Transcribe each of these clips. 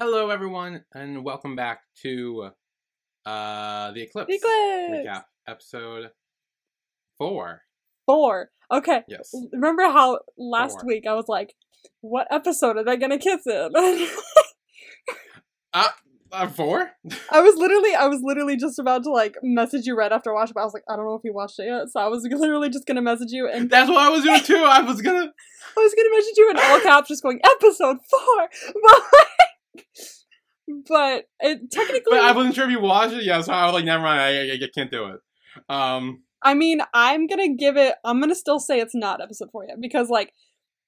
Hello, everyone, and welcome back to uh the Eclipse, The Eclipse! recap episode four. Four. Okay. Yes, Remember how last Four. week I was like, what episode are they gonna kiss in? uh, uh four. I was literally, I was literally just about to like message you right after I watched it, but I was like, I don't know if you watched it yet, so I was literally just gonna message you, and That's what I was doing too. I was gonna. I was gonna message you in all caps, just going episode four, but it technically, But I wasn't sure if you watched it. Yeah, so I was like, never mind. I, I, I can't do it. Um, I mean, I'm gonna give it. I'm gonna still say it's not episode four yet because, like,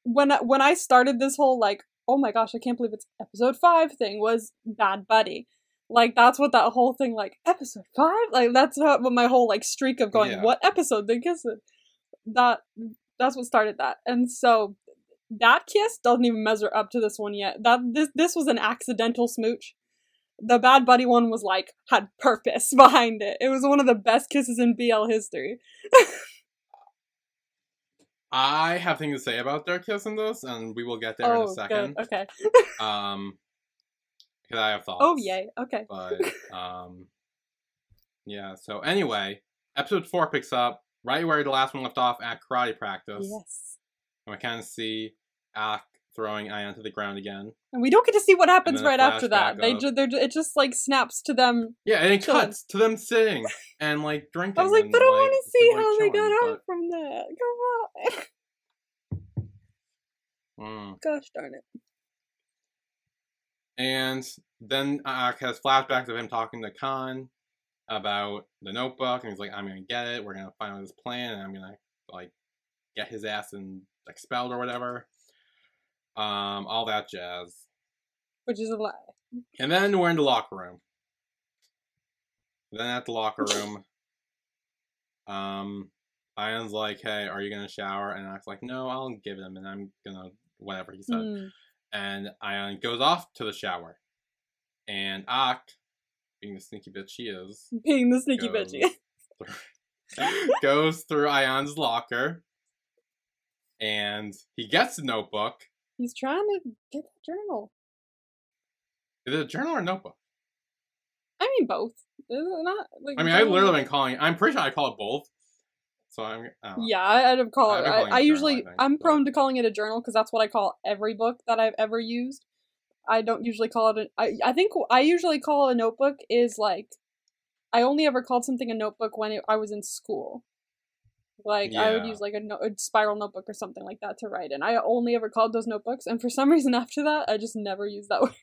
when I- when I started this whole like, oh my gosh, I can't believe it's episode five thing was Bad Buddy. Like that's what that whole thing like episode five. Like that's what what my whole like streak of going Yeah. what episode they kiss it. That that's what started that, and so that kiss doesn't even measure up to this one yet. That this this was an accidental smooch. The Bad Buddy one was like had purpose behind it. It was one of the best kisses in BL history. I have things to say about their kiss in this, and we will get there in a second. Oh, Good. Okay. Um, because I have thoughts. Oh yay. Okay. but um yeah so anyway episode four picks up right where the last one left off at karate practice Yes. and we kind of see Ak throwing Ayan to the ground again And we don't get to see what happens right after that. They ju- they're it just like snaps to them. yeah and it Chilling. cuts to them sitting and like drinking I was like, but I want to see how they got out from that. Come on. but- Mm. Gosh darn it. and then Ak has flashbacks of him talking to Khan about the notebook and he's like I'm gonna get it we're gonna find out his plan and I'm gonna like get his ass and expelled or whatever um all that jazz Which is a lie. And then we're in the locker room. Then at the locker room, um, Ayan's like, "Hey, are you gonna shower?" And Ak's like, "No, I'll give him, and I'm gonna whatever he said." Hmm. And Ayan goes off to the shower, and Ak, being the sneaky bitch she is, Being the sneaky goes bitchy. through- goes through Ayan's locker, and he gets the notebook. He's trying to get the journal. Is it a journal or a notebook? I mean both. Is it not? Like, I mean, I've literally been calling. I'm pretty sure I call it both. So I'm. I. Yeah, I'd have called it. I, I journal, usually, I think, I'm but- prone to calling it a journal because that's what I call every book that I've ever used. I don't usually call it. A, I I think I usually call a notebook is like, I only ever called something a notebook when it, I was in school. Like I would use like a, no, a spiral notebook or something like that to write in. I only ever called those notebooks, and for some reason after that, I just never used that word,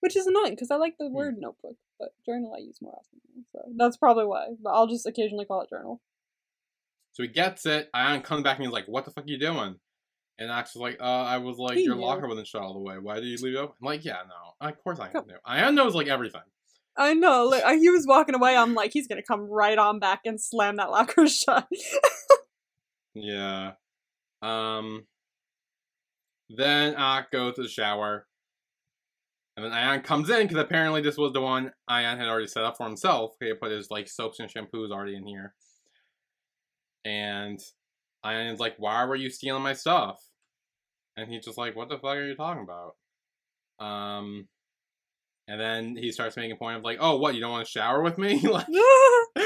which is annoying because I like the Hmm. word notebook, but journal I use more often. So that's probably why. But I'll just occasionally call it journal. So he gets it. Ayan comes back and he's like, "What the fuck are you doing?" And Ak is like, "Uh, I was like, He your knew. locker wasn't shut all the way. Why did you leave it open?" I'm like, "Yeah, no, of course I knew. Ayan knows like everything." I know. Like he was walking away. I'm like, he's gonna come right on back and slam that locker shut. Yeah. Um. Then Ak goes to the shower, and then Ayan comes in because apparently this was the one Ayan had already set up for himself. He put his like soaps and shampoos already in here, and Ayan's like, "Why were you stealing my stuff?" And he's just like, "What the fuck are you talking about?" Um. And then he starts making a point of like, "Oh, what? You don't want to shower with me?" like,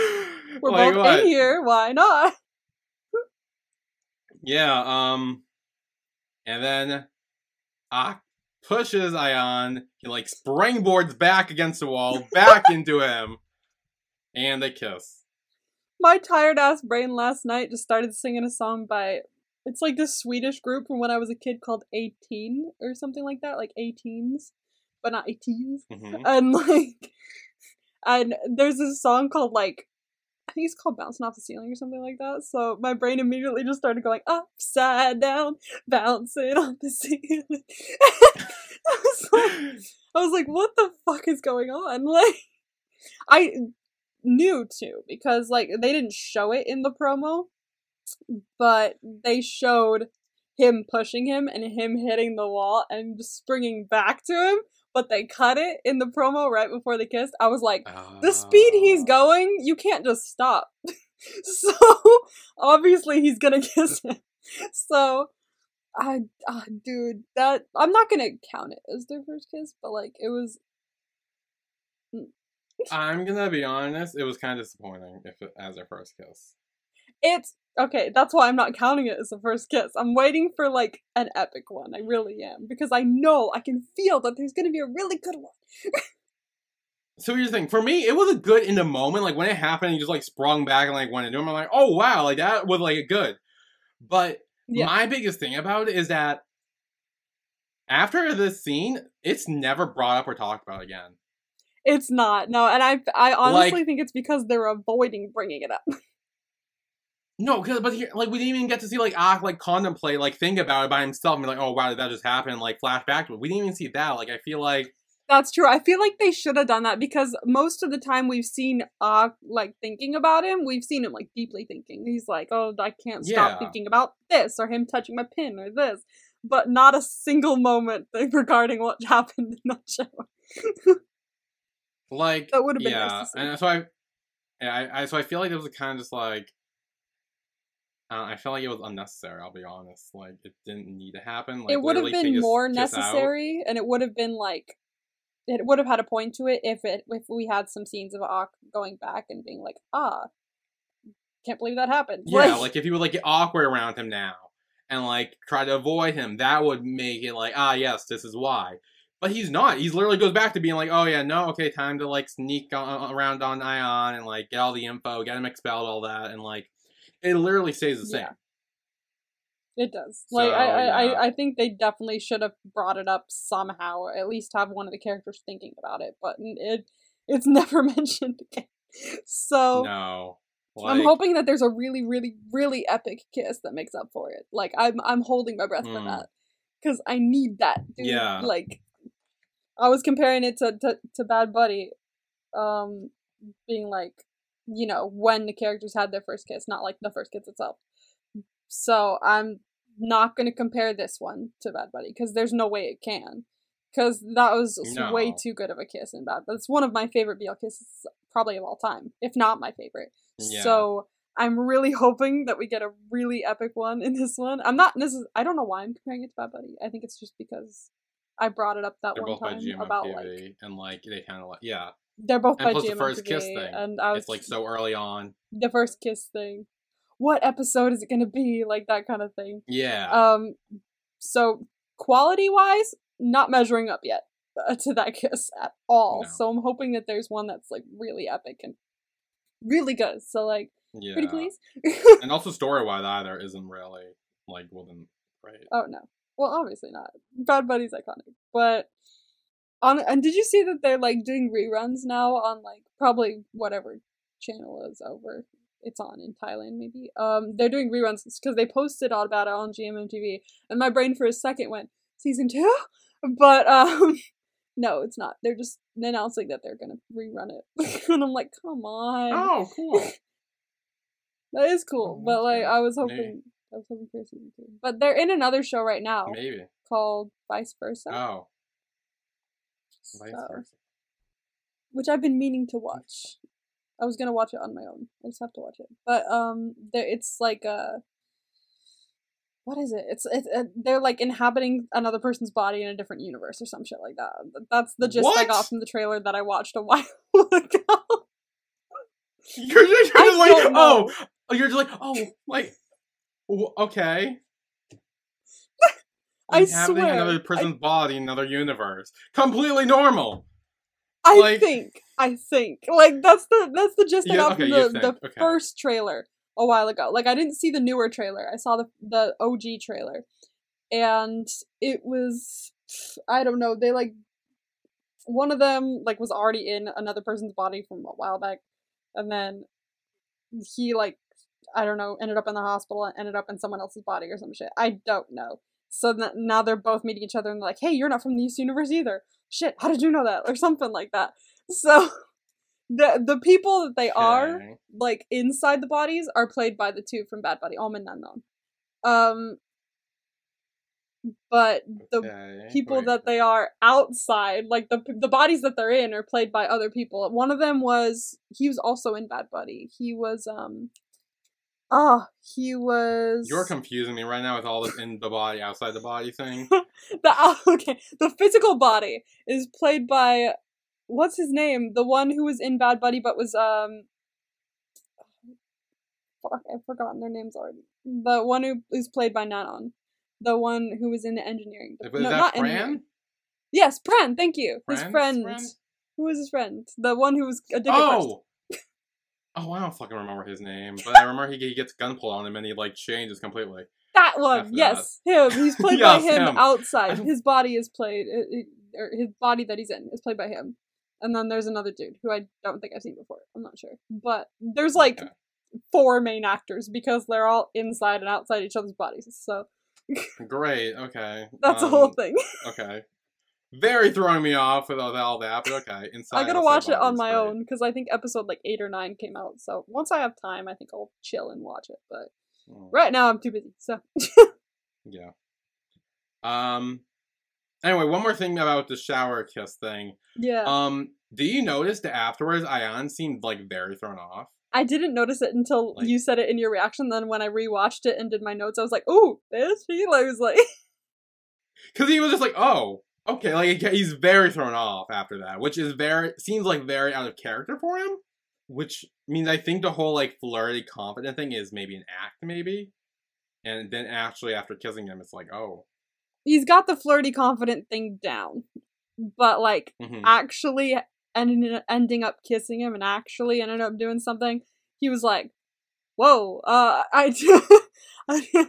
We're like, both what? in here. Why not? Yeah, um and then Ah pushes Ayan, he like springboards back against the wall, back into him, and they kiss. My tired ass brain last night just started singing a song by. It's like this Swedish group from when I was a kid called A*Teens or something like that, like 18s, but not 18s. Mhm. and like and there's this song called like I think it's called Bouncing Off the Ceiling or something like that. So my brain immediately just started going upside down, bouncing off the ceiling. I was like I was like, what the fuck is going on? Like I knew too, because like they didn't show it in the promo, but they showed him pushing him and him hitting the wall and springing back to him but they cut it in the promo right before they kissed. I was like, the speed he's Ah. going, you can't just stop. so obviously he's gonna kiss him. So I, ah, dude, that I'm not gonna count it as their first kiss, but like it was. I'm gonna be honest. It was kind of disappointing if it, as their first kiss. It's okay. That's why I'm not counting it as the first kiss. I'm waiting for like an epic one. I really am because I know I can feel that there's gonna be a really good one. So here's the thing. For me, it was a good in the moment. Like when it happened, you just like sprung back and like went into him. I'm like, oh wow, like that was like a good. But Yeah. my biggest thing about it is that after this scene, it's never brought up or talked about again. It's not no, and I I honestly Like- think it's because they're avoiding bringing it up. No, because but here, like we didn't even get to see like Ak like contemplate, like think about it by himself, and be like, oh wow, did that just happen? Like flash back to it. We didn't even see that. Like I feel like That's true. I feel like they should have done that because most of the time we've seen uh like thinking about him, we've seen him like deeply thinking. He's like, "Oh, I can't stop Yeah. thinking about this or him touching my pin or this." But not a single moment regarding what happened in that show. like That would've been yeah, nice and so I, yeah, I, I so I feel like it was kind of just like. Uh, I felt like it was unnecessary. I'll be honest. Like it didn't need to happen. Like, it would have been more kiss out. necessary and it would have been like it would have had a point to it if it if we had some scenes of Ak going back and being like, "Ah, can't believe that happened." Yeah, like if you would like get awkward around him now and like try to avoid him, that would make it like, ah, yes, this is why. But he's not. He's literally goes back to being like, oh yeah, no, okay, time to like sneak on, around on Ayan and like get all the info, get him expelled, all that, and like it literally stays the same. Yeah. It does. Like I, I, yeah. I, I think they definitely should have brought it up somehow, or at least have one of the characters thinking about it. But it, it's never mentioned again. So No, I'm hoping that there's a really, really, really epic kiss that makes up for it. Like I'm, I'm holding my breath for Hmm. that because I need that. Dude. Yeah. Like I was comparing it to, to to Bad Buddy, um, being like, you know, when the characters had their first kiss, not like the first kiss itself. So I'm not gonna compare this one to Bad Buddy because there's no way it can. Because that was s- way too good of a kiss in Bad. That's one of my favorite BL kisses, probably of all time, if not my favorite. Yeah. So I'm really hoping that we get a really epic one in this one. I'm not. This is. I don't know why I'm comparing it to Bad Buddy. I think it's just because I brought it up that they're one time about like and like they kind of like yeah, they're both And by plus the first kiss thing. and I was it's like so early on. the first kiss thing. What episode is it gonna be? Like that kind of thing. Yeah, Um, so quality wise, not measuring up yet uh, to that kiss at all. No. So I'm hoping that there's one that's like really epic and really good. So like, yeah. pretty please. and also story wise either isn't really like wasn't great. oh no, well obviously not. Bad Buddy's iconic, but on and did you see that they're like doing reruns now on like probably whatever channel is over. It's on in Thailand, maybe. Um, they're doing reruns because they posted all about it on GMMTV, and my brain for a second went season two, but um, no, it's not. They're just announcing that they're gonna rerun it, and I'm like, come on, Oh, cool. that is cool. Oh, but like. I was Maybe. hoping, I was hoping for season two. But they're in another show right now Maybe. called Vice Versa, Oh, vice so- versa. which I've been meaning to watch. I was gonna watch it on my own. I just have to watch it. But um, there it's like a what is it? It's it's uh, they're like inhabiting another person's body in a different universe or some shit like that. That's the gist I got from the trailer that I watched a while ago. You're just, you're just like, oh, you're just like, oh, like, okay. I Inhabiting swear, another I- body in another universe. Completely normal. I Like- think I think like that's the that's the gist I Yeah, got okay, from the, the okay. first trailer a while ago. Like I didn't see the newer trailer. I saw the the OG trailer, and it was I don't know. They like one of them like was already in another person's body from a while back, and then he like I don't know ended up in the hospital and ended up in someone else's body or some shit. I don't know. So th- now they're both meeting each other and they're like, "Hey, you're not from this universe either." Shit, how did you know that? Or something like that. So the the people that they are like inside the bodies are played by the two from Bad Buddy, and Unknown. Um, but the Okay, people wait. that they are outside, like the the bodies that they're in, are played by other people. One of them was he was also in Bad Buddy. He was um Oh, he was You're confusing me right now with all this in the body, outside the body thing. the oh, okay. The physical body is played by what's his name? The one who was in Bad Buddy but was um fuck, I've forgotten their names already. The one who is played by Nanon. The one who was in the engineering. Is no, that not Fran? engineering. Yes, Pran, thank you. his friend. friend? Who was his friend? The one who was addicted first. Oh! I don't fucking remember his name, but I remember he, he gets gun pulled on him and he like changes completely. That one, F that. yes, him. He's played Yes, by him, him. outside. His body is played, or his body that he's in is played by him. And then there's another dude who I don't think I've seen before. I'm not sure, but there's like Okay. four main actors because they're all inside and outside each other's bodies. So Great. Okay. that's the Um, whole thing. Okay. Very throwing me off with all that, all that, but okay. Inside. I gotta watch it on my great. own because I think episode like eight or nine came out. So once I have time, I think I'll chill and watch it. But Mm, right now I'm too busy. So Yeah. Um. Anyway, one more thing about the shower kiss thing. yeah, Um. Do you notice that afterwards, Ayan seemed like very thrown off? I didn't notice it until Like- you said it in your reaction. Then when I rewatched it and did my notes, I was like, "Oh, there's Sheila." I was like, Because he was just like, oh, okay, like he's very thrown off after that, which is very seems like very out of character for him. Which means I think the whole like flirty, confident thing is maybe an act, maybe. And then actually, after kissing him, it's like, oh, he's got the flirty, confident thing down, but like mhm. actually ending ending up kissing him and actually ended up doing something, he was like, "Whoa, uh, I, I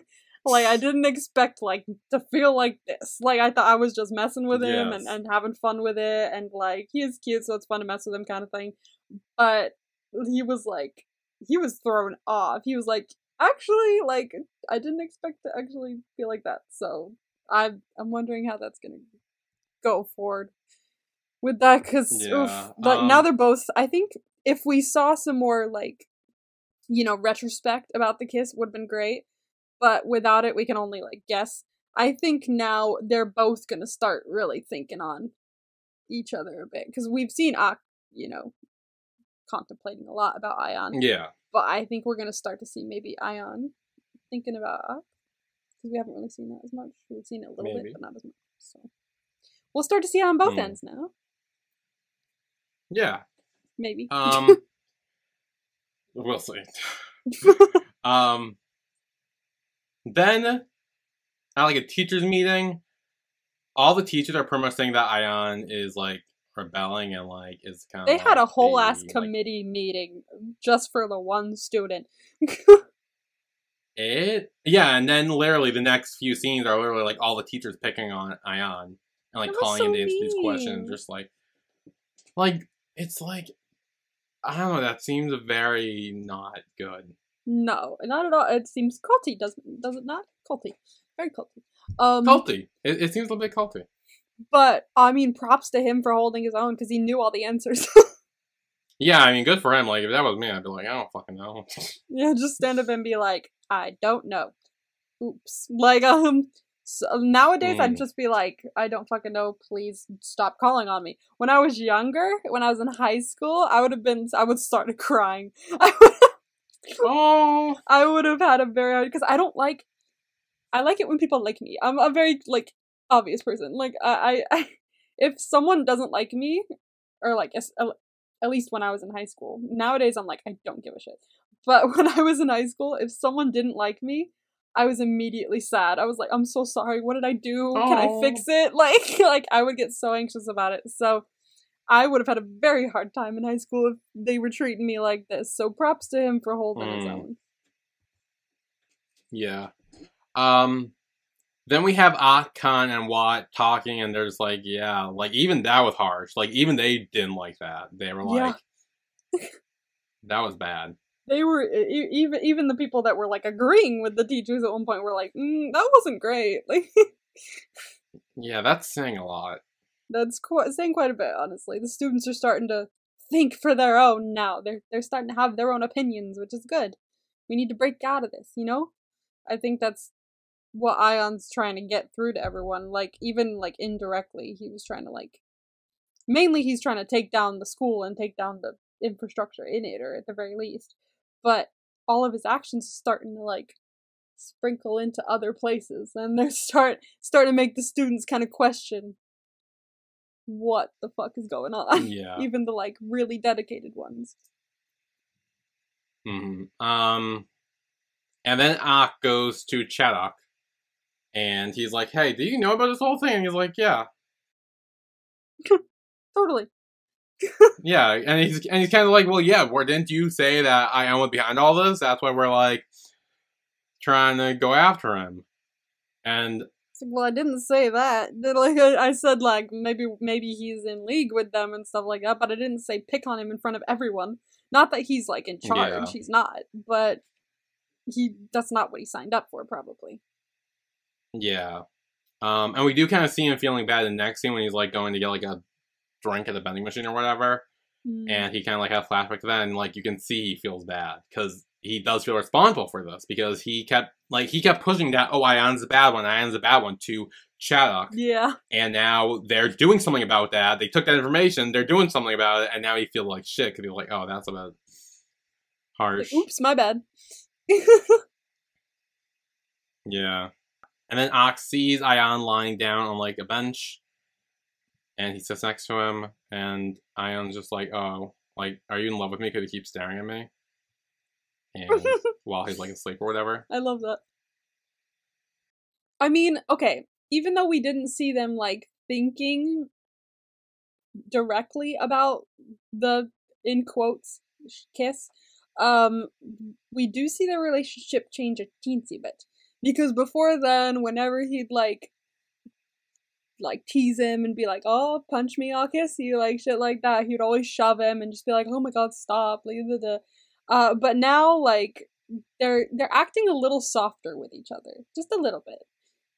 like I didn't expect like to feel like this. Like I thought I was just messing with him and and having fun with it, and like he is cute, so it's fun to mess with him, kind of thing. But he was like, he was thrown off. He was like, actually, like I didn't expect to actually feel like that. So I'm I'm wondering how that's gonna go forward with that because Yeah, like now um, they're both. I think if we saw some more like you know retrospect about the kiss would have been great, but without it we can only like guess. I think now they're both gonna start really thinking on each other a bit because we've seen Ak, you know, contemplating a lot about Ayan yeah, but I think we're gonna start to see maybe Ayan thinking about Ak because we haven't really seen that as much. We've seen it a little Maybe. bit, but not as much. So we'll start to see it on both Hmm. ends now. yeah. Maybe. Um, we'll see. Um, then at like a teachers meeting, all the teachers are pretty much saying that Ayan is like rebelling and like is kind of. they had a whole the, ass like, committee meeting just for the one student. It yeah, and then literally the next few scenes are literally like all the teachers picking on Ayan and like calling so him to answer these questions, just like, like it's like I don't know. That seems very not good. No, not at all. It seems culty, doesn't does it not? Culty, very culty. Um, Culty. It, it seems a little bit culty. but I mean, props to him for holding his own because he knew all the answers. Yeah, I mean, good for him. Like if that was me, I'd be like, I don't fucking know. Yeah, just stand up and be like, I don't know. Oops. Like, um, so nowadays I'd Mm. just be like, I don't fucking know. Please stop calling on me. When I was younger, when I was in high school, I would have been, I would start crying. I would, oh, I would have had a very hard because I don't like. I like it when people like me. I'm a very like obvious person. Like I, I, I if someone doesn't like me, or like at least when I was in high school. Nowadays I'm like I don't give a shit. But when I was in high school, if someone didn't like me, I was immediately sad. I was like, I'm so sorry. What did I do? Can I oh. fix it? Like, like I would get so anxious about it. So. I would have had a very hard time in high school if they were treating me like this. So props to him for holding his Mm. own. yeah. Um, then we have Akon and Watt talking, and there's like, yeah, like even that was harsh. Like even they didn't like that. They were Yeah. like, that was bad. they were even even the people that were like agreeing with the teachers at one point were like, mm, "That wasn't great." Like Yeah, that's saying a lot. That's quite saying quite a bit, honestly. The students are starting to think for their own now. They're they're starting to have their own opinions, which is good. We need to break out of this, you know. I think that's what Ayan's trying to get through to everyone. Like even like indirectly, he was trying to like mainly he's trying to take down the school and take down the infrastructure in it, or at the very least. But all of his actions are starting to like sprinkle into other places, and they're start starting to make the students kind of question what the fuck is going on. Yeah. Even the like really dedicated ones. hmm Um, and then Ak goes to Chaddock, and he's like, "Hey, do you know about this whole thing?" And he's like, "Yeah, Totally. yeah." And he's and he's kind of like, "Well, yeah. Where didn't you say that I am behind all this? That's why we're like trying to go after him." And well, I didn't say that. Like I, said, like maybe maybe he's in league with them and stuff like that, but I didn't say pick on him in front of everyone. Not that he's like in charge. Yeah. He's not, but he that's not what he signed up for, probably. yeah, um, and we do kind of see him feeling bad in the next scene when he's like going to get like a drink at the vending machine or whatever. Mm. and he kind of like has flashback to that, and like you can see he feels bad because he does feel responsible for this because he kept like he kept pushing that oh Ayan's the bad one, Ayan's the bad one to Chaddock, yeah, and now they're doing something about that. They took that information, they're doing something about it, and now he feels like shit because he's like oh that's a bit like, harsh. oops, my bad. Yeah. And then Ak sees Ayan lying down on like a bench and he sits next to him and Ayan's just like, Oh, like, are you in love with me because he keep staring at me? And while he's like asleep or whatever. I love that. I mean, okay, even though we didn't see them like thinking directly about the in quotes kiss, um we do see their relationship change a teensy bit. Because before then, whenever he'd like like tease him and be like, "Oh, punch me, I'll kiss you," like shit like that. He'd always shove him and just be like, "Oh my god, stop!" Like. Uh, but now like they're they're acting a little softer with each other, just a little bit,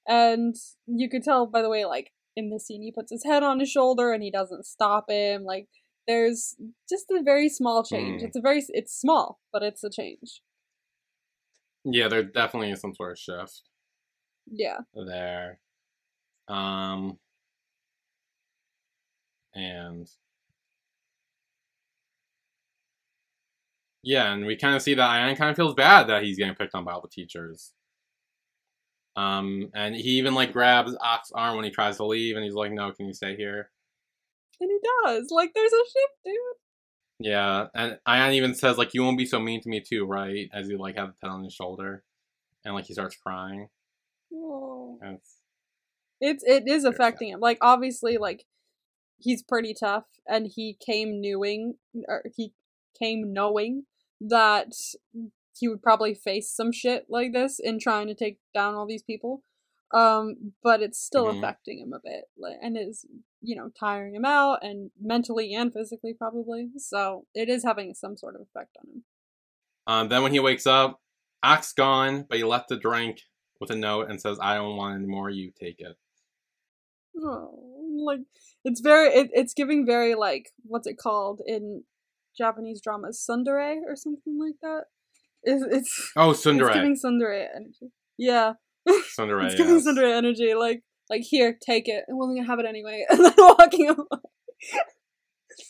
and you could tell by the way like in the scene he puts his head on his shoulder and he doesn't stop him. Like there's just a very small change. Hmm. It's a very it's small, but it's a change. Yeah, there definitely is some sort of shift Yeah. there. Um and Yeah, and we kind of see that Ayan kind of feels bad that he's getting picked on by all the teachers. Um, and he even like grabs Ak's arm when he tries to leave, and he's like, "No, can you stay here?" And he does. Like there's a shift, dude. Yeah, and Ayan even says like, "You won't be so mean to me too, right?" As he like has a pet on his shoulder, and like he starts crying. Oh. It's It's it is affecting him. Like obviously, like he's pretty tough, and he came knowing, or he came knowing that he would probably face some shit like this in trying to take down all these people. Um, but it's still Mhm. affecting him a bit, and is you know tiring him out, and mentally and physically probably. So it is having some sort of effect on him. Um, then when he wakes up, Ak gone, but he left the drink with a note and says, "I don't want any more. You take it." Oh, like it's very it, it's giving very like what's it called in Japanese dramas tsundere or something like that. It's it's, Oh, it's giving tsundere energy. Yeah, Tsundere. it's giving yes. tsundere energy. Like like here, take it. I wasn't gonna have it anyway, and then walking away.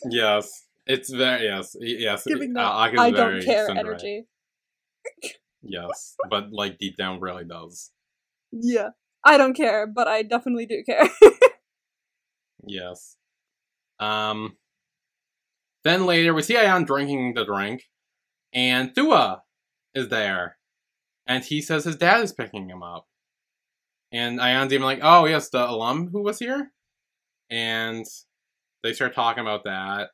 Yes, it's very yes, yes. giving uh, that is I don't care Tsundere. energy. Yes, but like deep down, really does. Yeah, I don't care, but I definitely do care. Yes. Um. Then later, we see Ayan drinking the drink, and Thua is there, and he says his dad is picking him up, and Ayan's even like, "Oh yes, the alum who was here," and they start talking about that,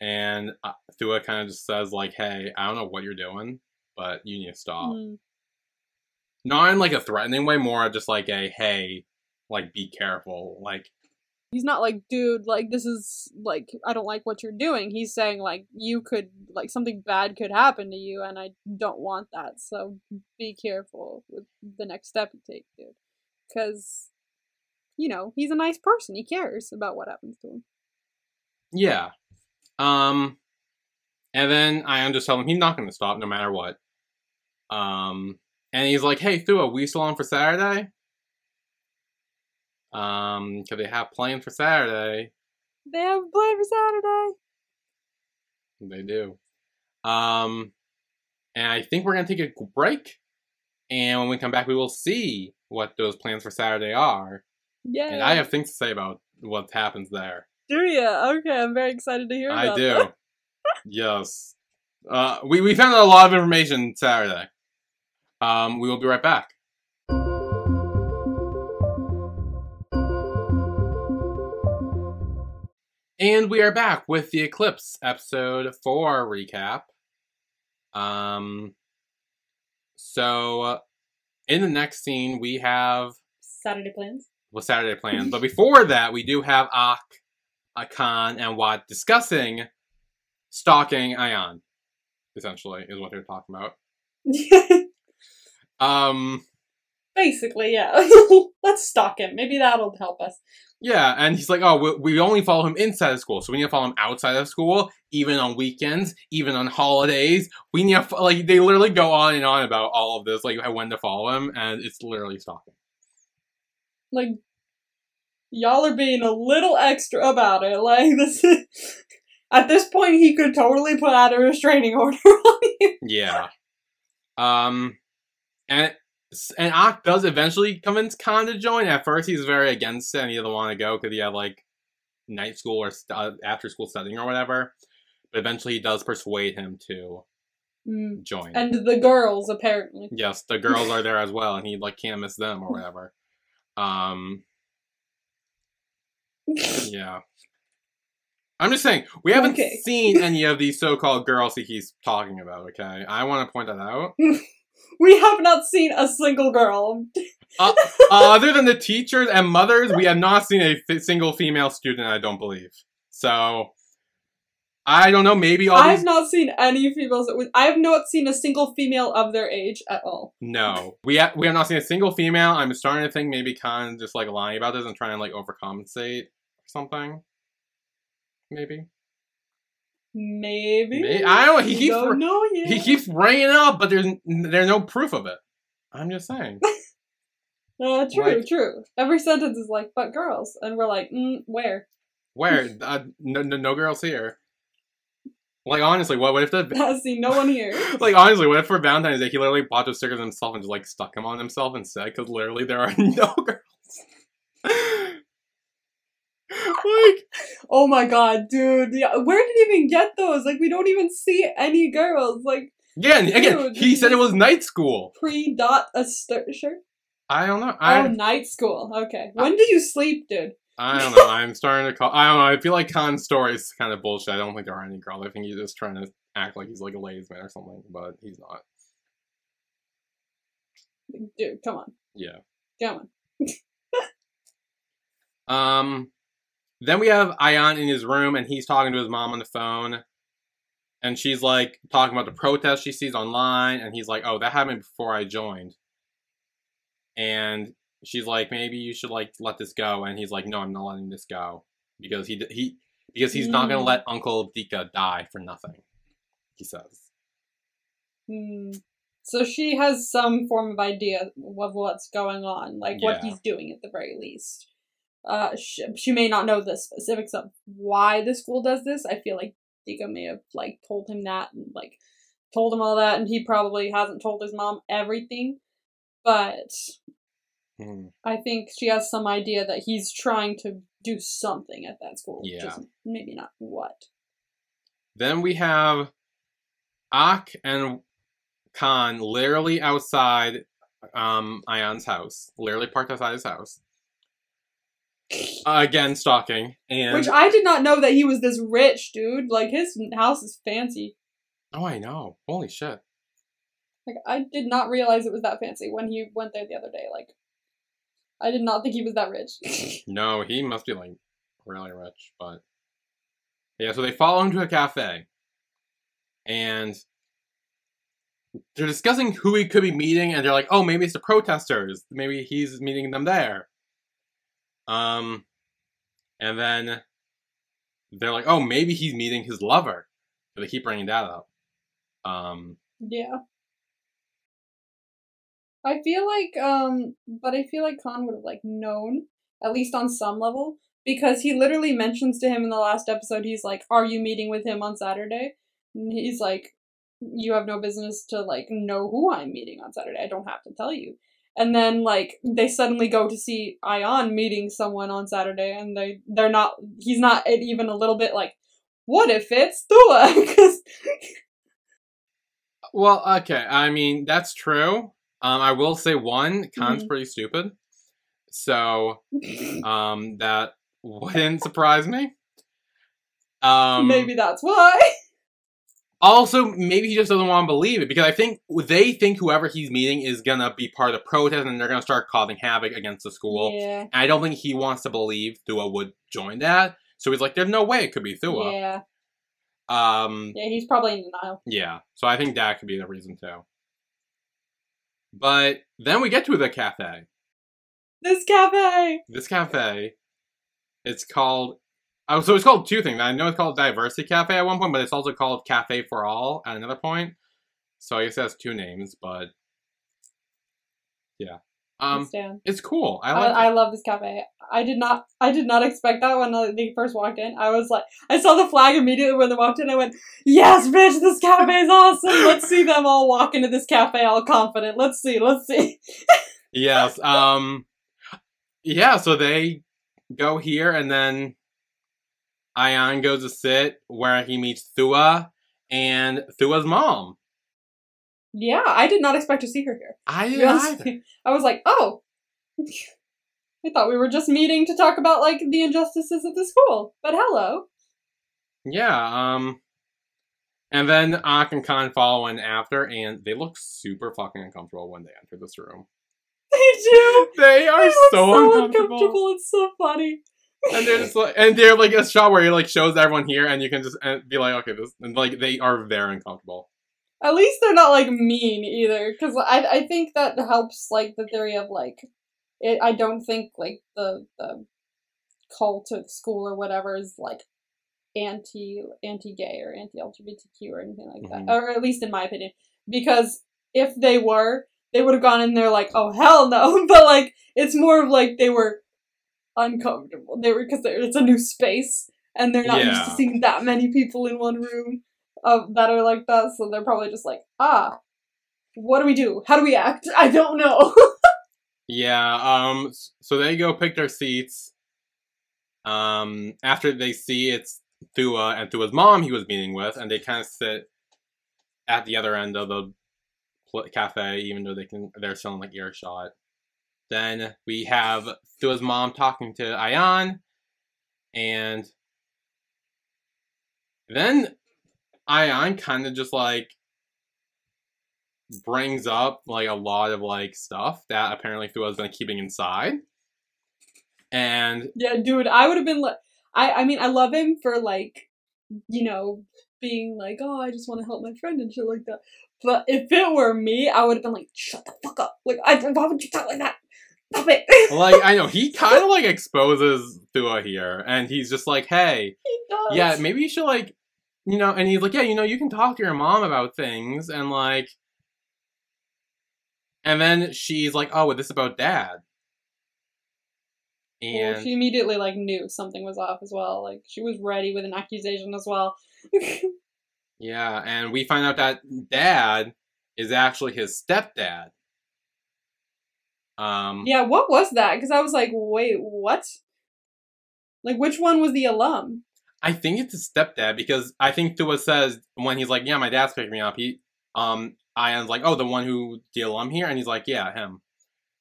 and uh, Thua kind of just says like, "Hey, I don't know what you're doing, but you need to stop." Mm. Not in like a threatening way, more just like a hey, like be careful, like He's not like, dude, like this is like I don't like what you're doing. He's saying like you could like something bad could happen to you, and I don't want that. So be careful with the next step you take, dude. Because you know he's a nice person. He cares about what happens to him. Yeah. Um and then I just telling him he's not gonna stop no matter what. Um and he's like, Hey Thua, we still on for Saturday? Um, cause they have plans for Saturday. They have a plan for Saturday. They do. Um And I think we're gonna take a break. And when we come back, we will see what those plans for Saturday are. Yeah. And I have things to say about what happens there. Do you? Okay, I'm very excited to hear I about do. that. yes. Uh, we, we found out a lot of information Saturday. Um, we will be right back. And we are back with the Eclipse episode 4 recap. Um, so, uh, in the next scene, we have Saturday plans. Well, Saturday plans. but before that, we do have Ak, Akan, and Wat discussing stalking Ayan. Essentially, is what they're talking about. Um, Basically, yeah. Let's stalk him. Maybe that'll help us. yeah, and he's like, "Oh, we, we only follow him inside of school, so we need to follow him outside of school, even on weekends, even on holidays. We need to like they literally go on and on about all of this, like when to follow him, and it's literally stalking. Like, y'all are being a little extra about it. Like, this is. At this point, he could totally put out a restraining order on you. Yeah. Um, and and Ak does eventually convince Khan to join. At first, he's very against it, and he doesn't want to go because he had like night school or st- after school studying or whatever. But eventually, he does persuade him to Mm. join. And the girls, apparently. yes, the girls are there as well, and he like can't miss them or whatever. Um, yeah. I'm just saying we haven't Okay. seen any of these so-called girls that he's talking about. Okay, I want to point that out. We have not seen a single girl. Uh, other than the teachers and mothers, we have not seen a f- single female student. I don't believe. So, I don't know. Maybe all I've these. not seen any females. I have not seen a single female of their age at all. No, we ha- we have not seen a single female. I'm starting to think maybe Khan just like lying about this and trying to like overcompensate or something. Maybe. Maybe. May- I don't know, he keeps don't know yet. He keeps bringing it up, but there's there's no proof of it. I'm just saying. Uh, true, Like- true. Every sentence is like, but girls. And we're like, mm, where? Where uh, no, no no girls here. Like honestly, what what if the I see no one here. like honestly, what if for Valentine's Day he literally bought those stickers himself and just like stuck them on himself instead? Because literally there are no girls. Like Oh my god, dude. Yeah, where did he even get those? Like, we don't even see any girls. Like, yeah, and again, Dude, he said it was night school. pre dot a stir shirt? I don't know. I, oh, I night school. Okay. When do you sleep, dude? I don't know. I'm starting to call. I don't know. I feel like Khan's story is kind of bullshit. I don't think there are any girls. I think he's just trying to act like he's like a ladies' man or something, but he's not. Dude, come on. Yeah. Come on. Um, then we have Ayan in his room, and he's talking to his mom on the phone, and she's like talking about the protest she sees online, and he's like, "Oh, that happened before I joined," and she's like, "Maybe you should like let this go," and he's like, "No, I'm not letting this go because he he because he's not gonna Mm. let Uncle Dika die for nothing," he says. Hmm. So she has some form of idea of what's going on, like what he's doing at the very least. Uh, she, she may not know the specifics of why the school does this. I feel like Dika may have like told him that and like told him all that, and he probably hasn't told his mom everything. But Hmm. I think she has some idea that he's trying to do something at that school. Yeah. Just maybe not what. Then we have Ak and Khan literally outside um Ayan's house, literally parked outside his house. Uh, again, stalking, and Which I did not know that he was this rich, dude. Like his house is fancy. oh, I know, holy shit, Like I did not realize it was that fancy when he went there the other day. Like I did not think he was that rich. no, he must be like really rich, but yeah. So they follow him to a cafe, and they're discussing who he could be meeting, and they're like, "Oh, maybe it's the protesters. Maybe he's meeting them there." Um, and then they're like, "Oh, maybe he's meeting his lover." So they keep bringing that up. Um, yeah. I feel like um but I feel like Khan would have like known, at least on some level. Because he literally mentions to him in the last episode, he's like, Are you meeting with him on Saturday? And he's like, you have no business to like know who I'm meeting on Saturday. I don't have to tell you. And then like they suddenly go to see Ayan meeting someone on Saturday, and they they're not. He's not even a little bit like, what if it's Thua? Because Well, okay. I mean, that's true. Um, I will say one, Khan's Mhm. pretty stupid. So, um, that wouldn't surprise me. Um, maybe that's why. Also, maybe he just doesn't want to believe it because I think they think whoever he's meeting is gonna be part of the protest and they're gonna start causing havoc against the school. Yeah. And I don't think he wants to believe Thua would join that. So he's like, "There's no way it could be Thua." Yeah. Um, Yeah. He's probably in denial. yeah. So I think that could be the reason too. But then we get to the cafe. This cafe. This cafe, it's called. Oh, so it's called two things. I know it's called Diversity Cafe at one point, but it's also called Cafe for All at another point. So I guess it has two names, but yeah, um, it's cool. I I, like. I love this cafe. I did not. I did not expect that when they first walked in. I was like, I saw the flag immediately when they walked in. I went, "Yes, bitch, this cafe is awesome. Let's see them all walk into this cafe all confident. Let's see. Let's see." yes. Um. Yeah. So they go here, and then Ayan goes to sit where he meets Thua and Thua's mom. Yeah, I did not expect to see her here. I didn't either. I was like, "Oh." I thought we were just meeting to talk about like the injustices of the school, but hello. Yeah, um and then Ak and Khan follow in after and they look super fucking uncomfortable when they enter this room. They do. They are They look so, uncomfortable. It's so funny. And they're just like and they're like a shot where he like shows everyone here and you can just be like, okay, this and like they are very uncomfortable. At least they're not like mean either, because I I think that helps like the theory of like it. I don't think like the the cult or the school or whatever is like anti anti gay or anti LGBTQ or anything like that, mm-hmm. or at least in my opinion, because if they were, they would have gone in there like, oh hell no, but like it's more of like they were uncomfortable. They were because it's a new space and they're not used to seeing that many people in one room uh, that are like that, so they're probably just like, ah, what do we do? How do we act? I don't know. Yeah, um so they go pick their seats. Um after they see it's Thua and Thua's mom he was meeting with and they kind of sit at the other end of the cafe even though they can they're still in like earshot. Then we have Thua's mom talking to Ayan and then Ayan kind of just like brings up like a lot of like stuff that apparently Thua's been keeping inside. And yeah, dude, I would have been like, I, I mean, I love him for like, you know, being like, oh, I just want to help my friend and shit like that. But if it were me, I would have been like, shut the fuck up. Like, I, why would you talk like that? Stop it. like I know he kind of like exposes Thua here, and he's just like, "Hey, he does. yeah, maybe you should like, you know." And he's like, "Yeah, you know, you can talk to your mom about things," and like, and then she's like, "Oh, well, this is about dad," Well, she immediately like knew something was off as well. Like she was ready with an accusation as well. yeah, and we find out that dad is actually his stepdad. Um, yeah, what was that? Because I was like, wait, what? Like, which one was the alum? I think it's his stepdad because I think Thua says when he's like, "Yeah, my dad's picking me up." He, um, Ayan's like, "Oh, the one who the alum here," and he's like, "Yeah, him."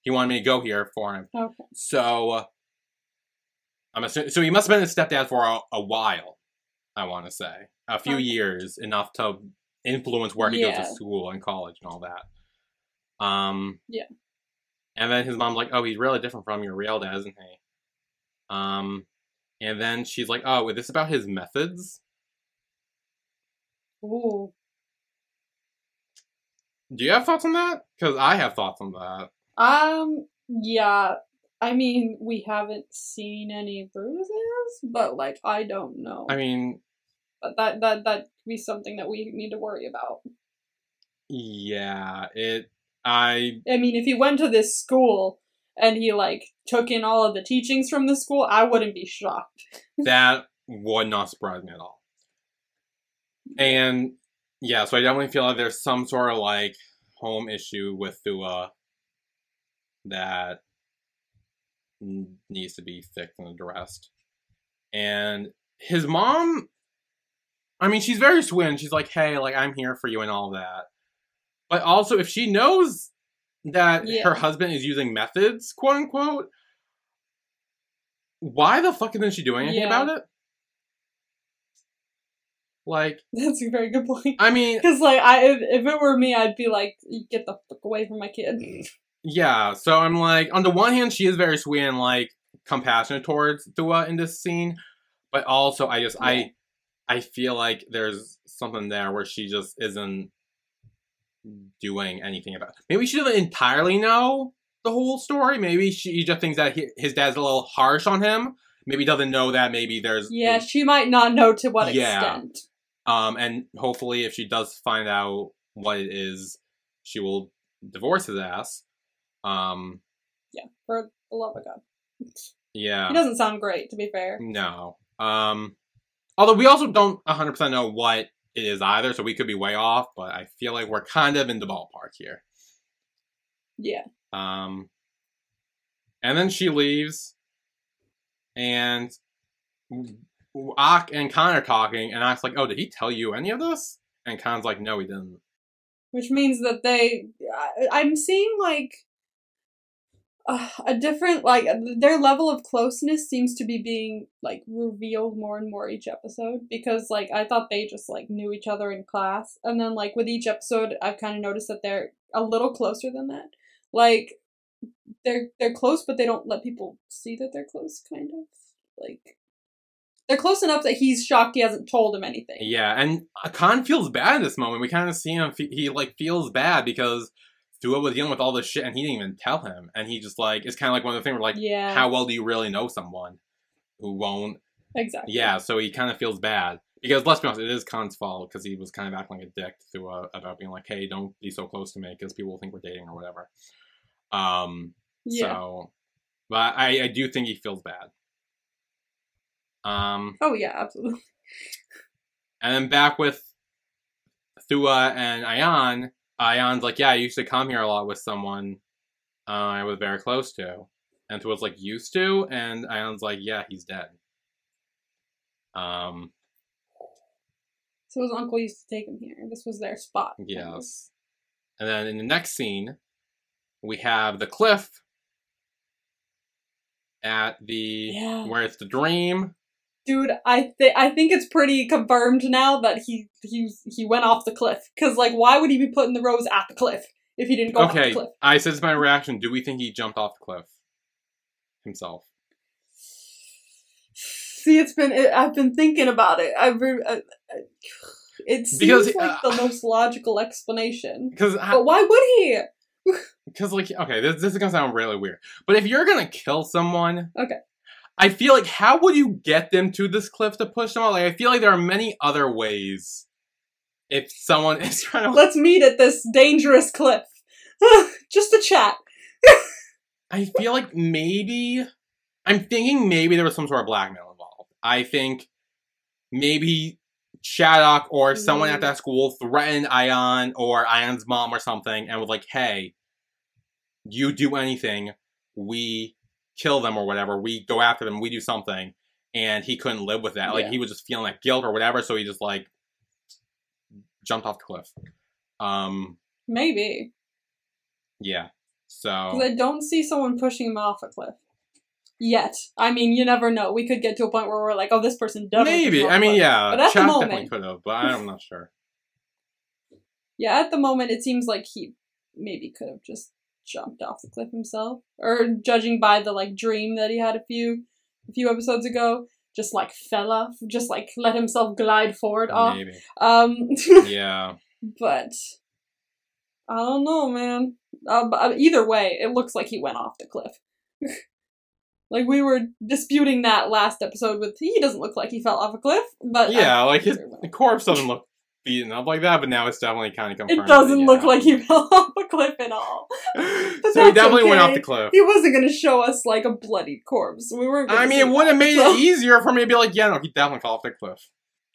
He wanted me to go here for him. Okay. So, uh, I'm assuming. So he must have been his stepdad for a, a while. I want to say a few Okay. years, enough to influence where he goes to school and college and all that. Um. Yeah. And then his mom's like, "Oh, he's really different from your real dad, isn't he?" Um. And then she's like, "Oh, is this about his methods?" Ooh. Do you have thoughts on that? Because I have thoughts on that. Um, yeah. I mean, we haven't seen any bruises, but like, I don't know. I mean, but that that that could be something that we need to worry about. yeah, it. I I mean, if he went to this school and he like took in all of the teachings from the school, I wouldn't be shocked. that would not surprise me at all. And yeah, so I definitely feel like there's some sort of like home issue with Thua that needs to be fixed and addressed. And his mom, I mean, she's very sweet and she's like, hey, like, I'm here for you and all that. But also, if she knows that Yeah. her husband is using methods, quote unquote, why the fuck isn't she doing anything Yeah. about it? Like, That's a very good point. I mean, Because like I, if, if it were me, I'd be like, get the fuck away from my kid. Yeah, so I'm like, on the one hand, she is very sweet and like compassionate towards Thua in this scene, but also I just Yeah. I I feel like there's something there where she just isn't doing anything about. It. Maybe she doesn't entirely know the whole story. Maybe she just thinks that he, his dad's a little harsh on him. Maybe doesn't know that. Maybe there's Yeah, she might not know to what Yeah. extent. um, and hopefully, if she does find out what it is, she will divorce his ass. Um, Yeah, for the love of God. yeah. He doesn't sound great, to be fair. No. Um although we also don't 100% know what it is either, so we could be way off, but I feel like we're kind of in the ballpark here. Yeah. Um and then she leaves and Ak and Khan are talking and was like, "Oh, did he tell you any of this?" And Khan's like, "No, he didn't." Which means that they. I, I'm seeing like. Uh, a different like their level of closeness seems to be being like revealed more and more each episode because like I thought they just like knew each other in class and then like with each episode I've kind of noticed that they're a little closer than that like they're they're close but they don't let people see that they're close kind of like they're close enough that he's shocked he hasn't told him anything Yeah, and Khan feels bad in this moment. We kind of see him. He like feels bad because Thua was dealing with all this shit, and he didn't even tell him. And he just like it's kind of like one of the things where like, yeah how well do you really know someone who won't? exactly Yeah, so he kind of feels bad because let's be honest, it is Khan's fault because he was kind of acting like a dick to Thua about being like, hey, don't be so close to me because people will think we're dating or whatever. Um. yeah So, but I I do think he feels bad. Um. oh yeah absolutely And then back with Thua and Ayan, Ayan's like, yeah, I used to come here a lot with someone uh, I was very close to. And Thua's like, used to? And Ayan's like, yeah, he's dead. Um, So his uncle used to take him here. This was their spot. yes. And then in the next scene, we have the cliff at the Yeah. where it's the dream. Dude, I think I think it's pretty confirmed now that he he he went off the cliff. Cause like, why would he be putting the rose at the cliff if he didn't go off the Okay, cliff? I said it's my reaction. Do we think he jumped off the cliff himself? See, it's been it, I've been thinking about it. I've re- it seems Because, like uh, the most logical explanation. Because But why would he? Because, like, okay, this, this is gonna sound really weird, but if you're gonna kill someone, Okay. I feel like how would you get them to this cliff to push them out? Like, I feel like there are many other ways. If someone is trying to, Let's meet at this dangerous cliff. Just a chat. I feel like maybe I'm thinking maybe there was some sort of blackmail involved. I think maybe Shattuck or someone at Mm. that school threatened Ayan or Ayan's mom or something and was like, "Hey, you do anything, we kill them or whatever. We go after them. We do something." And he couldn't live with that. Like Yeah. he was just feeling that guilt or whatever, so he just like jumped off the cliff. Um, Maybe. yeah. So I don't see someone pushing him off a cliff. Yet. I mean, you never know. We could get to a point where we're like, oh, this person definitely. maybe. I mean, yeah. But at the moment- definitely could have, but I'm not sure. Yeah, at the moment, it seems like he maybe could have just jumped off the cliff himself. Or judging by the, like, dream that he had a few a few episodes ago, just, like, fell off. Just, like, let himself glide forward off. Maybe. Um, Yeah. but... I don't know, man. Uh, uh, either way, it looks like he went off the cliff. like we were disputing that last episode with he doesn't look like he fell off a cliff, but Yeah, I- like his the corpse doesn't look beaten up like that, but now it's definitely kind of confirmed. it doesn't that, look like he fell off a cliff at all. so he definitely went off the cliff. He wasn't gonna show us like a bloodied corpse. We weren't. Gonna I mean, it would have made so- it easier for me to be like, yeah, no, he definitely fell off the cliff.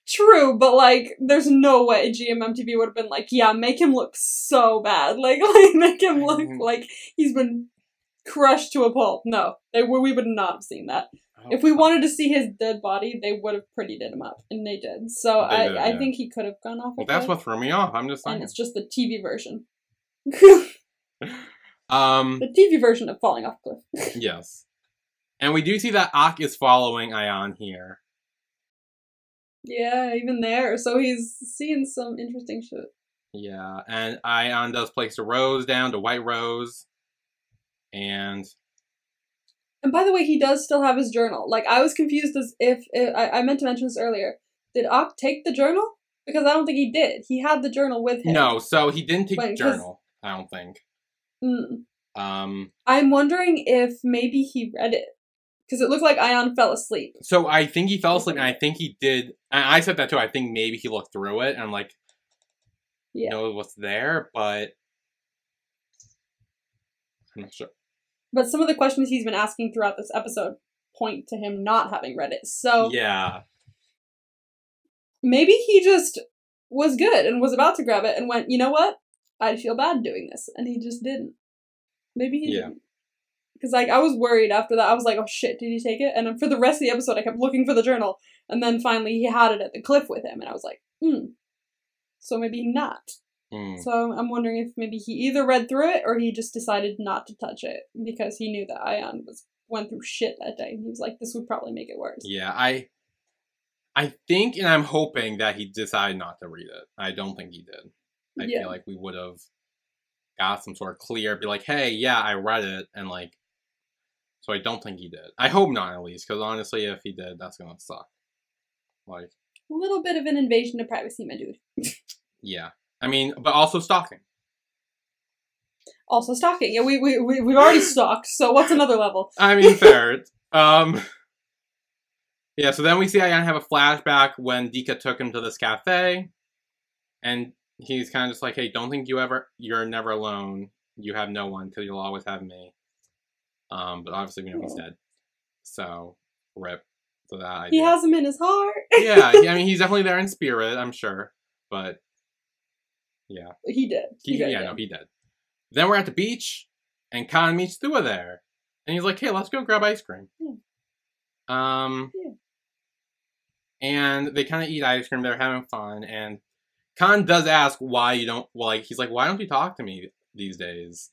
True, but like, there's no way GMMTV would have been like, yeah, make him look so bad, like, like make him look like he's been crushed to a pulp. No, they were. We would not have seen that. Oh, If we wanted to see his dead body, they would have prettied him up, and they did. So They I, did, I yeah. think he could have gone off. Well, that's what threw me off. I'm just and it's just the TV version. Um, the TV version of falling off cliff. yes. And we do see that Ak is following Ayan here. yeah, even there. So he's seeing some interesting shit. Yeah, and Ayan does place a rose down to White Rose. And And by the way, he does still have his journal. Like I was confused as if, if I, I meant to mention this earlier. Did Ak take the journal? Because I don't think he did. He had the journal with him. no, so he didn't take the journal, I don't think. Mm. Um, I'm wondering if maybe he read it because it looked like Ayan fell asleep. so I think he fell asleep, and I think he did. And I said that too. I think maybe he looked through it and like Yeah. know what's there, but sure. But some of the questions he's been asking throughout this episode point to him not having read it. So Yeah, maybe he just was good and was about to grab it and went, you know what? I'd feel bad doing this. And he just didn't. Maybe he Yeah. didn't. Because like I was worried after that. I was like, oh shit, did he take it? And for the rest of the episode, I kept looking for the journal. And then finally he had it at the cliff with him. And I was like, hmm. So maybe not. Mm. So I'm wondering if maybe he either read through it or he just decided not to touch it because he knew that Ayan was went through shit that day. He was like, this would probably make it worse. yeah. I, I think, and I'm hoping that he decided not to read it. I don't think he did. I Yeah. feel like we would have got some sort of clear, be like, hey, yeah, I read it, and like, so I don't think he did. I hope not, at least, because honestly, if he did, that's gonna suck. Like, A little bit of an invasion of privacy, my dude. yeah. I mean, but also stalking. Also stalking. Yeah, we we we we've already stalked. So what's another level? I mean, fair. um, yeah. So then we see Ayan have a flashback when Dika took him to this cafe, and he's kind of just like, "Hey, don't think you ever, you're never alone. You have no one because you'll always have me." Um, but obviously we know he's dead, so rip. So that He has him in his heart. yeah, I mean, he's definitely there in spirit, I'm sure, but yeah, He did. he, did, yeah, no, he did. Then we're at the beach, and Khan meets Thua there, and he's like, "Hey, let's go grab ice cream." Um, Yeah. and they kind of eat ice cream. They're having fun, and Khan does ask why you don't well, like. He's like, "Why don't you talk to me these days?"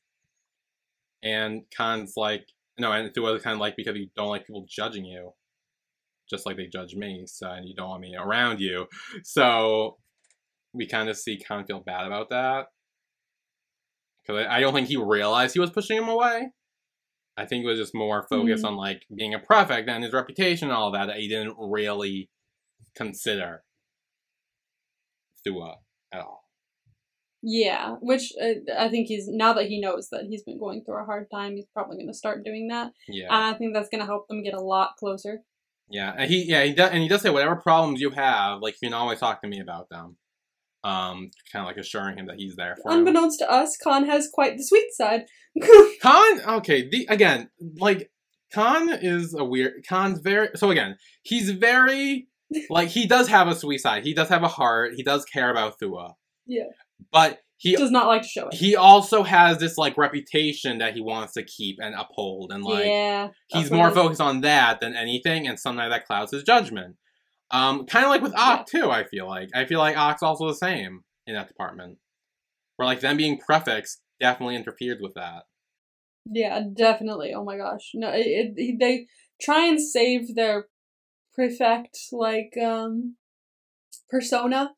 And Khan's like, "No," and Thua's kind of like, "Because you don't like people judging you." Just like they judge me, so and you don't want me around you. So we kind of see kind of feel bad about that. Because I, I don't think he realized he was pushing him away. I think it was just more focused Mhm. on like being a prefect and his reputation and all that that he didn't really consider Thua at all. Yeah, which uh, I think he's now that he knows that he's been going through a hard time, he's probably going to start doing that, Yeah, and I think that's going to help them get a lot closer. yeah, and he yeah he does and he does say whatever problems you have, like you can always talk to me about them. Um, kind of like assuring him that he's there for him. Unbeknownst to us, Khan has quite the sweet side. Khan, okay, the again, like Khan is a weird. Khan's very so again. He's very like he does have a sweet side. He does have a heart. He does care about Thua. Yeah. but he Does not like to show it. he also has this like reputation that he wants to keep and uphold, and like yeah, he's more focused on that than anything, and sometimes that clouds his judgment. Um, kind of like with Ak too. I feel like I feel like Ak's also the same in that department, where like them being prefects definitely interfered with that. Yeah, definitely. Oh my gosh, no, it, it, they try and save their prefect like um persona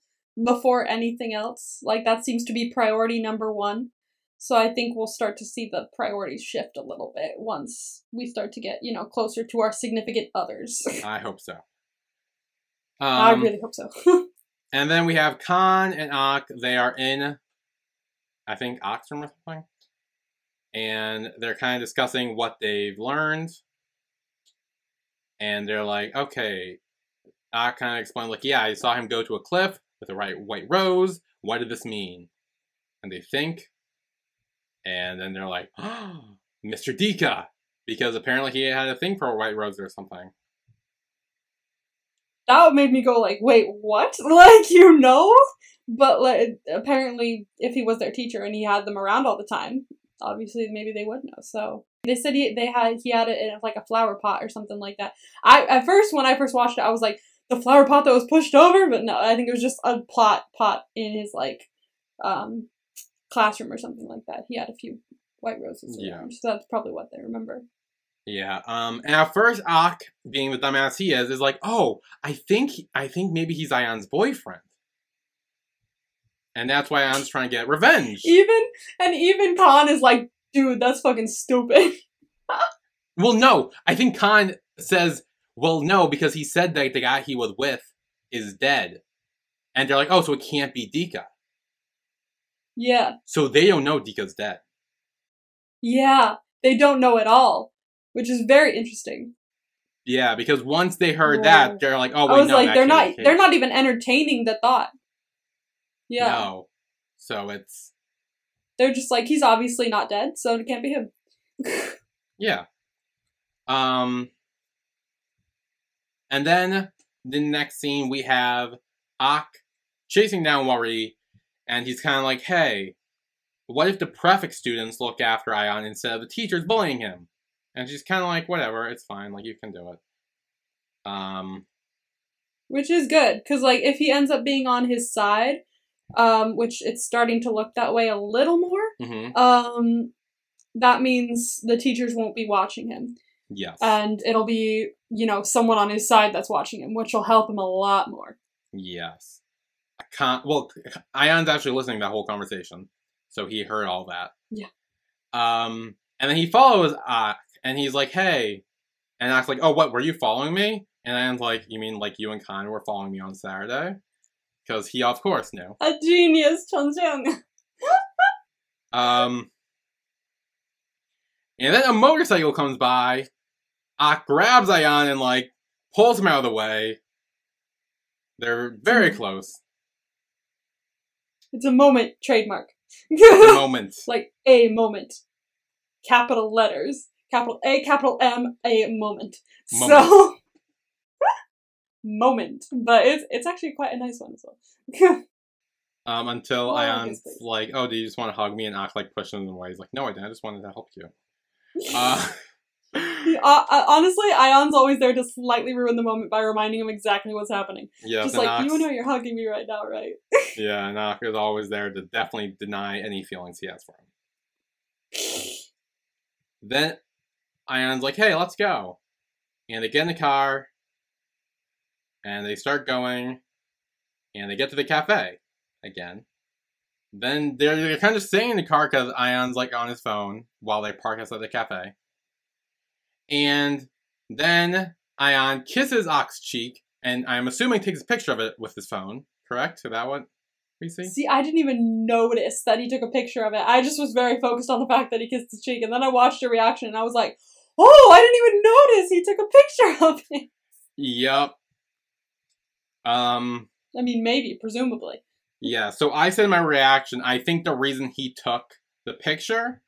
before anything else. Like that seems to be priority number one. So I think we'll start to see the priorities shift a little bit once we start to get you know closer to our significant others. I hope so. I Um, really hope so. And then we have Khan and Ak. They are in, I think, Oxford or something. And they're kind of discussing what they've learned. And they're like, okay. Ak kind of explained, like, yeah, I saw him go to a cliff with a right white rose. What did this mean? And they think. And then they're like, oh, Mr. Dika. Because apparently he had a thing for a white rose or something. That made me go like, wait, what? Like you know? But like apparently, if he was their teacher and he had them around all the time, obviously maybe they would know. So they said he they had he had it in like a flower pot or something like that. I at first when I first watched it, I was like the flower pot that was pushed over, but no, I think it was just a plot pot in his like um classroom or something like that. He had a few white roses Yeah. around, so that's probably what they remember. Yeah. Um. And at first, Ak, being the dumbass he is, is like, "Oh, I think I think maybe he's Ayan's boyfriend," and that's why Ayan's trying to get revenge. Even and even Khan is like, dude, that's fucking stupid. Well, no, I think Khan says, "Well, no," because he said that the guy he was with is dead, and they're like, "Oh, so it can't be Dika." yeah, So they don't know Dika's dead. yeah, they don't know at all, which is very interesting. Yeah, because once they heard Whoa. that, they're like, "Oh, wait, I was no, like, they're can't the they're not even entertaining the thought. Yeah, No. So it's they're just like, he's obviously not dead, so it can't be him. Yeah. Um and then the next scene we have Ak chasing down Wari, and he's kind of like, "Hey, what if the prefect students look after Ayan instead of the teachers bullying him?" And she's kind of like, "Whatever, it's fine. Like you can do it." Um which is good because like if he ends up being on his side um which it's starting to look that way a little more mhm. um that means the teachers won't be watching him Yes. and it'll be you know someone on his side that's watching him which will help him a lot more yes. I can't well Ayan's actually listening to that whole conversation. So he heard all that. Yeah. Um and then he follows Ak and he's like, "Hey." And Ak's like, "Oh, what? Were you following me?" And Ayan's like, "You mean like you and Khan were following me on Saturday?" Because he, of course, knew. a genius Chun Chang. Um, and then a motorcycle comes by. Ak grabs Ayan and like pulls him out of the way. They're very Hmm. close. it's a moment trademark The moment. like a moment capital letters capital a capital m a moment, so moment but it's it's actually quite a nice one as well Um, until Oh, I Ayan's guess like, "Oh, do you just want to hug me?" and act like pushing him away. He's like, "No, I didn't. I just wanted to help you." Uh, Uh, uh, honestly, Ayan's always there to slightly ruin the moment by reminding him exactly what's happening. yeah, Just like, you know you're hugging me right now, right? Yeah, and Ak is always there to definitely deny any feelings he has for him. Then Ayan's like, hey, let's go. And they get in the car, and they start going, and they get to the cafe again. Then they're, they're kind of staying in the car because Ayan's like on his phone while they park outside the cafe. And then Ayan kisses Ak's cheek, and I'm assuming takes a picture of it with his phone. Correct? Is that what we see? See, I didn't even notice that he took a picture of it. I just was very focused on the fact that he kissed his cheek, and then I watched a reaction, and I was like, "Oh, I didn't even notice he took a picture of it." Yep. Um. I mean, maybe, presumably. Yeah. So I said in my reaction, I think the reason he took the picture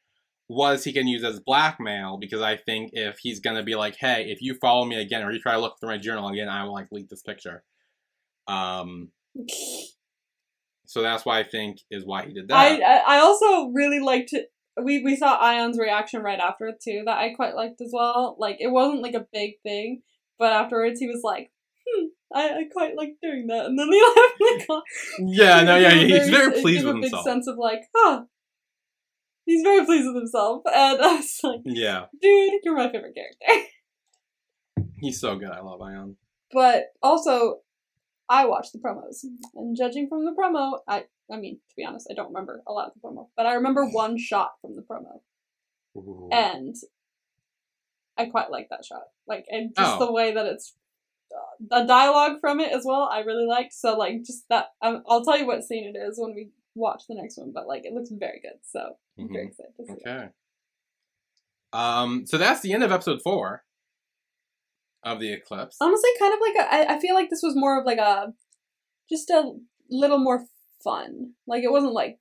was he can use as blackmail because I think if he's gonna be like, hey, if you follow me again or you try to look through my journal again, I will like leak this picture. Um. So that's why I think is why he did that. I I I also really liked it. We we saw Ayan's reaction right after it too. That I quite liked as well. Like it wasn't like a big thing, but afterwards he was like, "Hmm, I, I quite like doing that," and then he left car. yeah. No. Yeah. It gave a He's very it pleased with a big himself. sense of like, huh. He's very pleased with himself, and I was like, Yeah. "Dude, you're my favorite character." He's so good. I love Ayan. But also, I watched the promos, and judging from the promo, I I mean, to be honest, I don't remember a lot of the promo, but I remember one shot from the promo. Ooh. and I quite like that shot. Like, and just Oh. the way that it's uh, the dialogue from it as well. I really liked. So, like, just that. Um, I'll tell you what scene it is when we watch the next one. But like, it looks very good. So I'm Mhm. very excited to see. it. Okay. Um, so that's the end of episode four of the eclipse. Honestly, kind of like a. I, I feel like this was more of like a, just a little more fun. Like it wasn't like.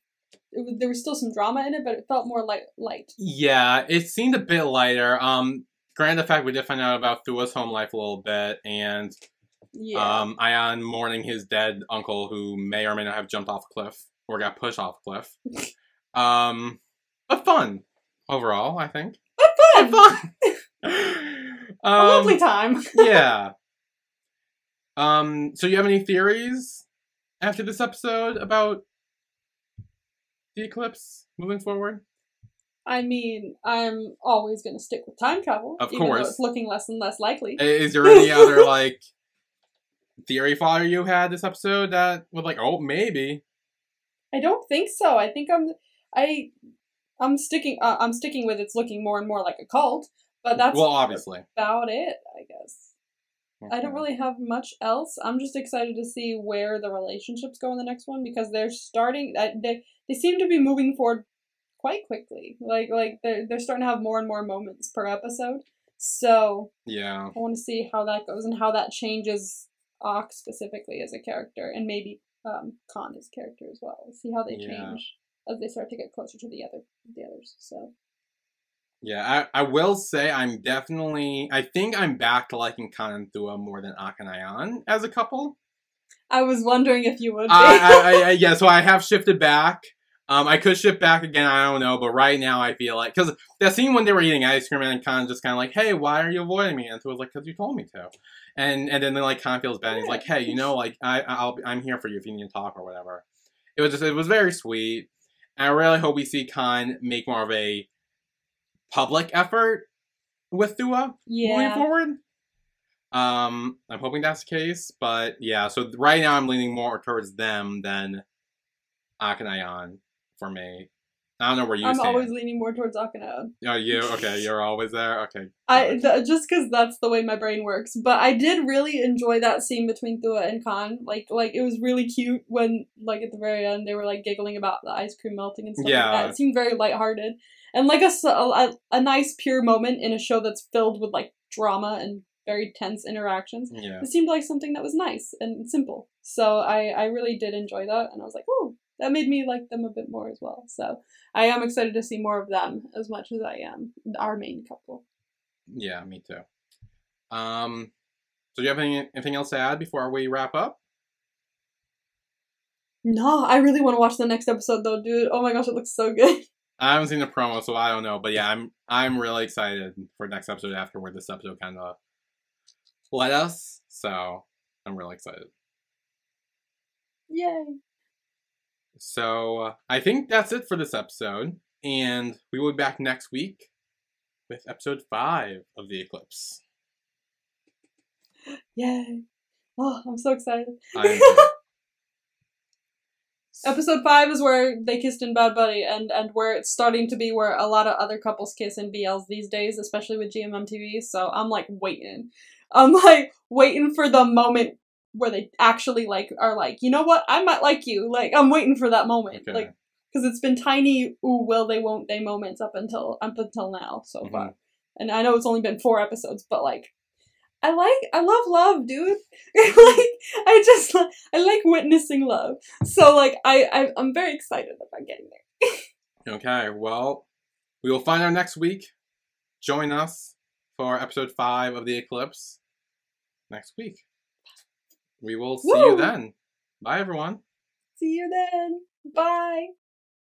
It was, there was still some drama in it, but it felt more like light. Yeah, it seemed a bit lighter. Um, granted, the fact we did find out about Thua's home life a little bit, and Yeah. Um, Ayan mourning his dead uncle who may or may not have jumped off a cliff or got pushed off a cliff. um, but fun overall, I think. fun. Fun. A um, lovely time. yeah. Um, so you have any theories after this episode about the eclipse moving forward? I mean, I'm always gonna stick with time travel. Of even though course. it's looking less and less likely. Is there any other like theory fodder you had this episode that was like, oh, maybe? I don't think so. I think I'm I I'm sticking uh, I'm sticking with it's looking more and more like a cult, but that's well, obviously. about it, I guess. I don't really have much else. I'm just excited to see where the relationships go in the next one because they're starting. They they seem to be moving forward quite quickly. Like like they're they're starting to have more and more moments per episode. So Yeah. I want to see how that goes and how that changes Ox specifically as a character and maybe um Khan as character as well. See how they Yeah. change as they start to get closer to the other the others. So Yeah, I, I will say I'm definitely I think I'm back to liking Khan and Thua more than Ak and Ayan as a couple. I was wondering if you would. Be. I, I, I, yeah, so I have shifted back. Um, I could shift back again. I don't know, but right now I feel like because that scene when they were eating ice cream and Khan just kind of like, "Hey, why are you avoiding me?" And so was like, "Cause you told me to," and and then like Khan feels bad. And he's like, "Hey, you know, like I I'll I'm here for you if you need to talk or whatever." It was just it was very sweet. And I really hope we see Khan make more of a public effort with Thua moving forward. Um, I'm hoping that's the case, but yeah. So right now, I'm leaning more towards them than Akanayan for me. I don't know where you I'm stand. always leaning more towards Akana. Oh, you okay? You're always there. Okay. I th- just because that's the way my brain works. But I did really enjoy that scene between Thua and Khan. Like, like it was really cute when, like, at the very end, they were like giggling about the ice cream melting and stuff Yeah. like that. It seemed very lighthearted and like a, a, a nice pure moment in a show that's filled with like drama and very tense interactions. yeah. It seemed like something that was nice and simple. So I I really did enjoy that, and I was like, oh, that made me like them a bit more as well. So I am excited to see more of them as much as I am our main couple. Yeah, me too. Um, so do you have any, anything else to add before we wrap up? No, I really want to watch the next episode though, dude. Oh my gosh, it looks so good. I haven't seen the promo, so I don't know. But yeah, I'm I'm really excited for next episode after where this episode kind of led us. So I'm really excited. Yay. So uh, I think that's it for this episode, and we will be back next week with episode five of the Eclipse. Yay. Oh, I'm so excited. Episode five is where they kissed in Bad Buddy, and and where it's starting to be where a lot of other couples kiss in BLs these days, especially with GMM TV. So I'm like waiting. I'm like waiting for the moment where they actually like are like, you know what? I might like you. Like I'm waiting for that moment. Okay. Like because it's been tiny ooh will they won't they moments up until up until now so Mhm. far. And I know it's only been four episodes, but like I like I love love, dude. like I just I like witnessing love. So like I, I I'm very excited about getting there. Okay, well, we will find out next week. Join us for episode five of the Eclipse next week. We will see you then. Bye, everyone. See you then. Bye.